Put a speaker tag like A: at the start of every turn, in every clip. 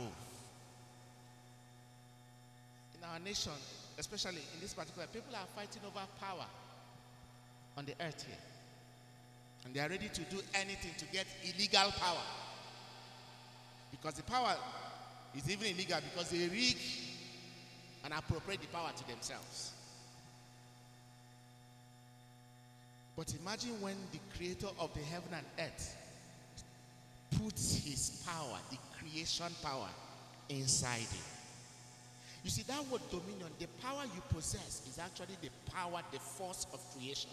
A: above. In our nation, especially in this particular, people are fighting over power on the earth here. And they are ready to do anything to get illegal power. Because the power is even illegal because they rig and appropriate the power to themselves. But imagine when the creator of the heaven and earth puts his power, the creation power, inside you. You see, that word dominion, the power you possess is actually the power, the force of creation.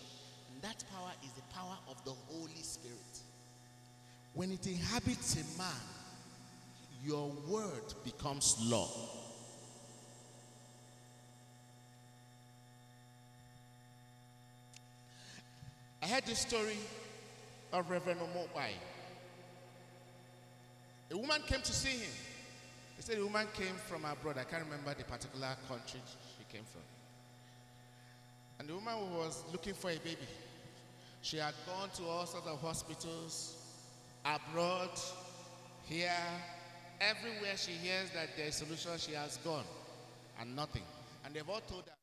A: And that power is the power of the Holy Spirit. When it inhabits a man, your word becomes law. I heard this story of Reverend Omobai. A woman came to see him. He said the woman came from abroad. I can't remember the particular country she came from. And the woman was looking for a baby. She had gone to all sorts of hospitals, abroad, here, everywhere she hears that there's a solution, she has gone. And nothing. And they've all told her.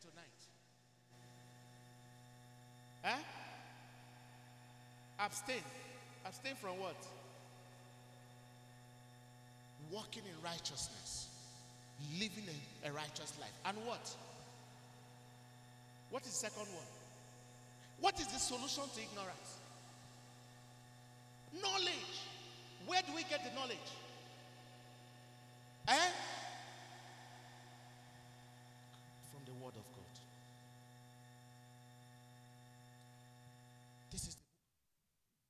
A: Tonight? Eh? Abstain. Abstain from what? Walking in righteousness. Living a, a righteous life. And what? What is the second one? What is the solution to ignorance? Knowledge. Where do we get the knowledge? Eh? From the Word of God. This is the book. Let me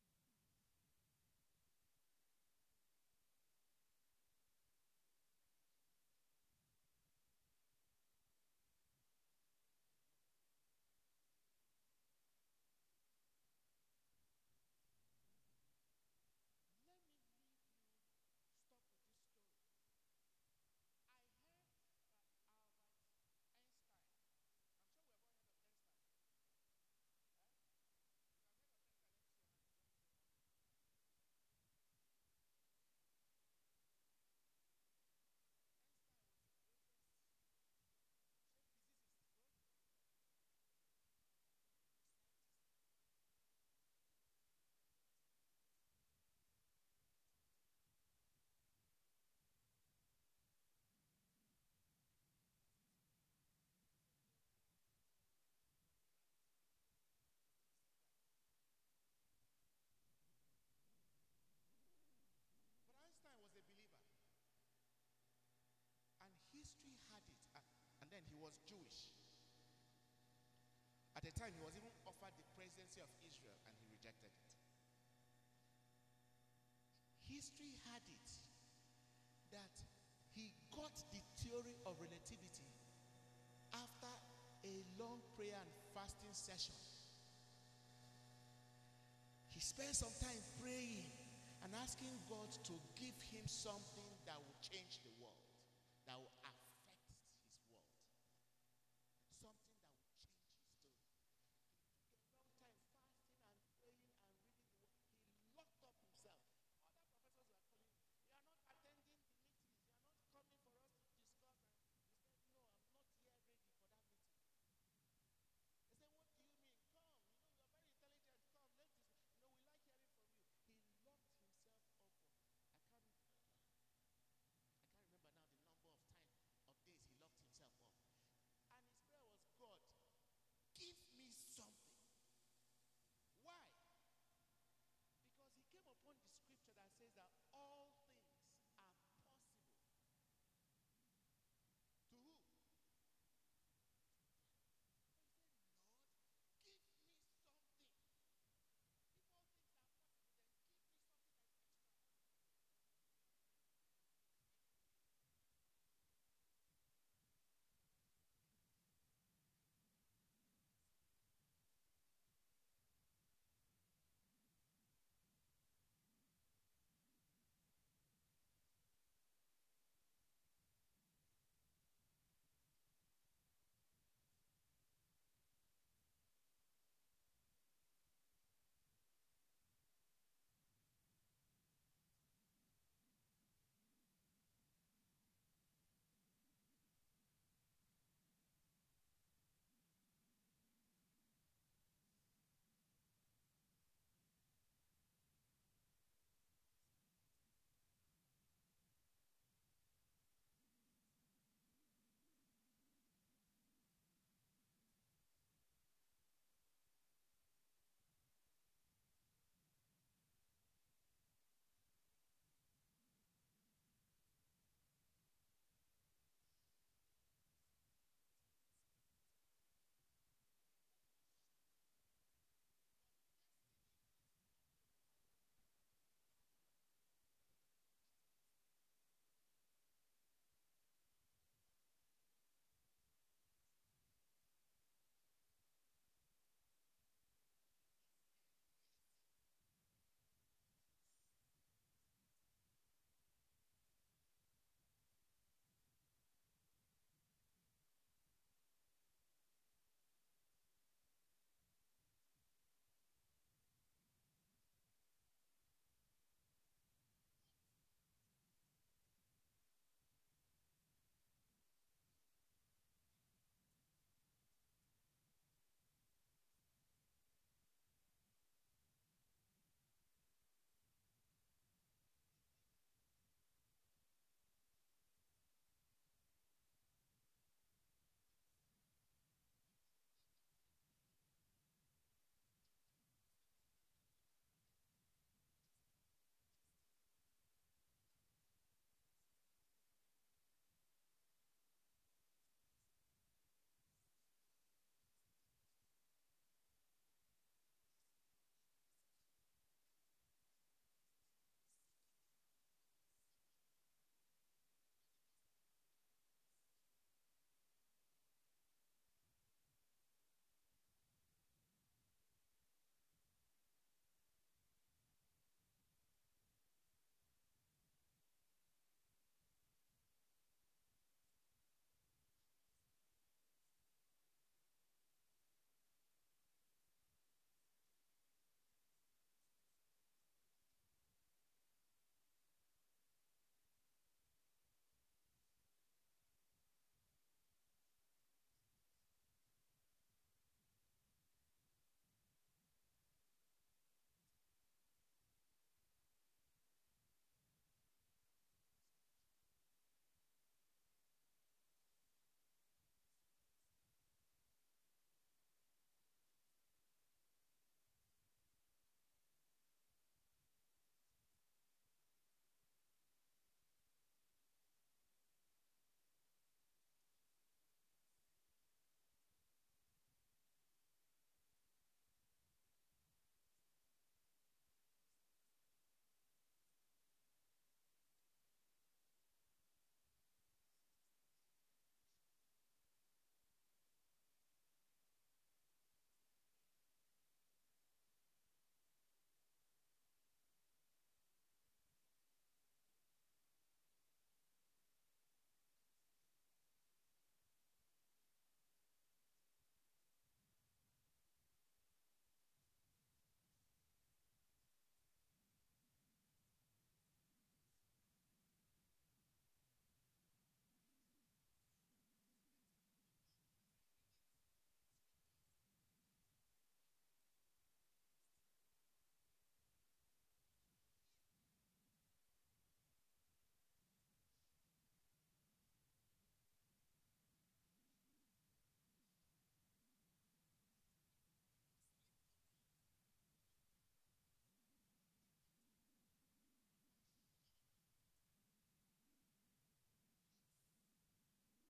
A: leave you, stop with this story. I heard that Albert Einstein, I'm sure we have all heard of Einstein. Eh? If I've heard of Einstein, let me see your hand. Let me see your hand. Einstein was the greatest say physicist, bro. Scientist. But Einstein was a believer. And history had it. And, and then he was Jewish. At the time, he was even offered the presidency of Israel and he rejected it. History had it that he got the theory of relativity after a long prayer and fasting session. He spent some time praying and asking God to give him something that would change the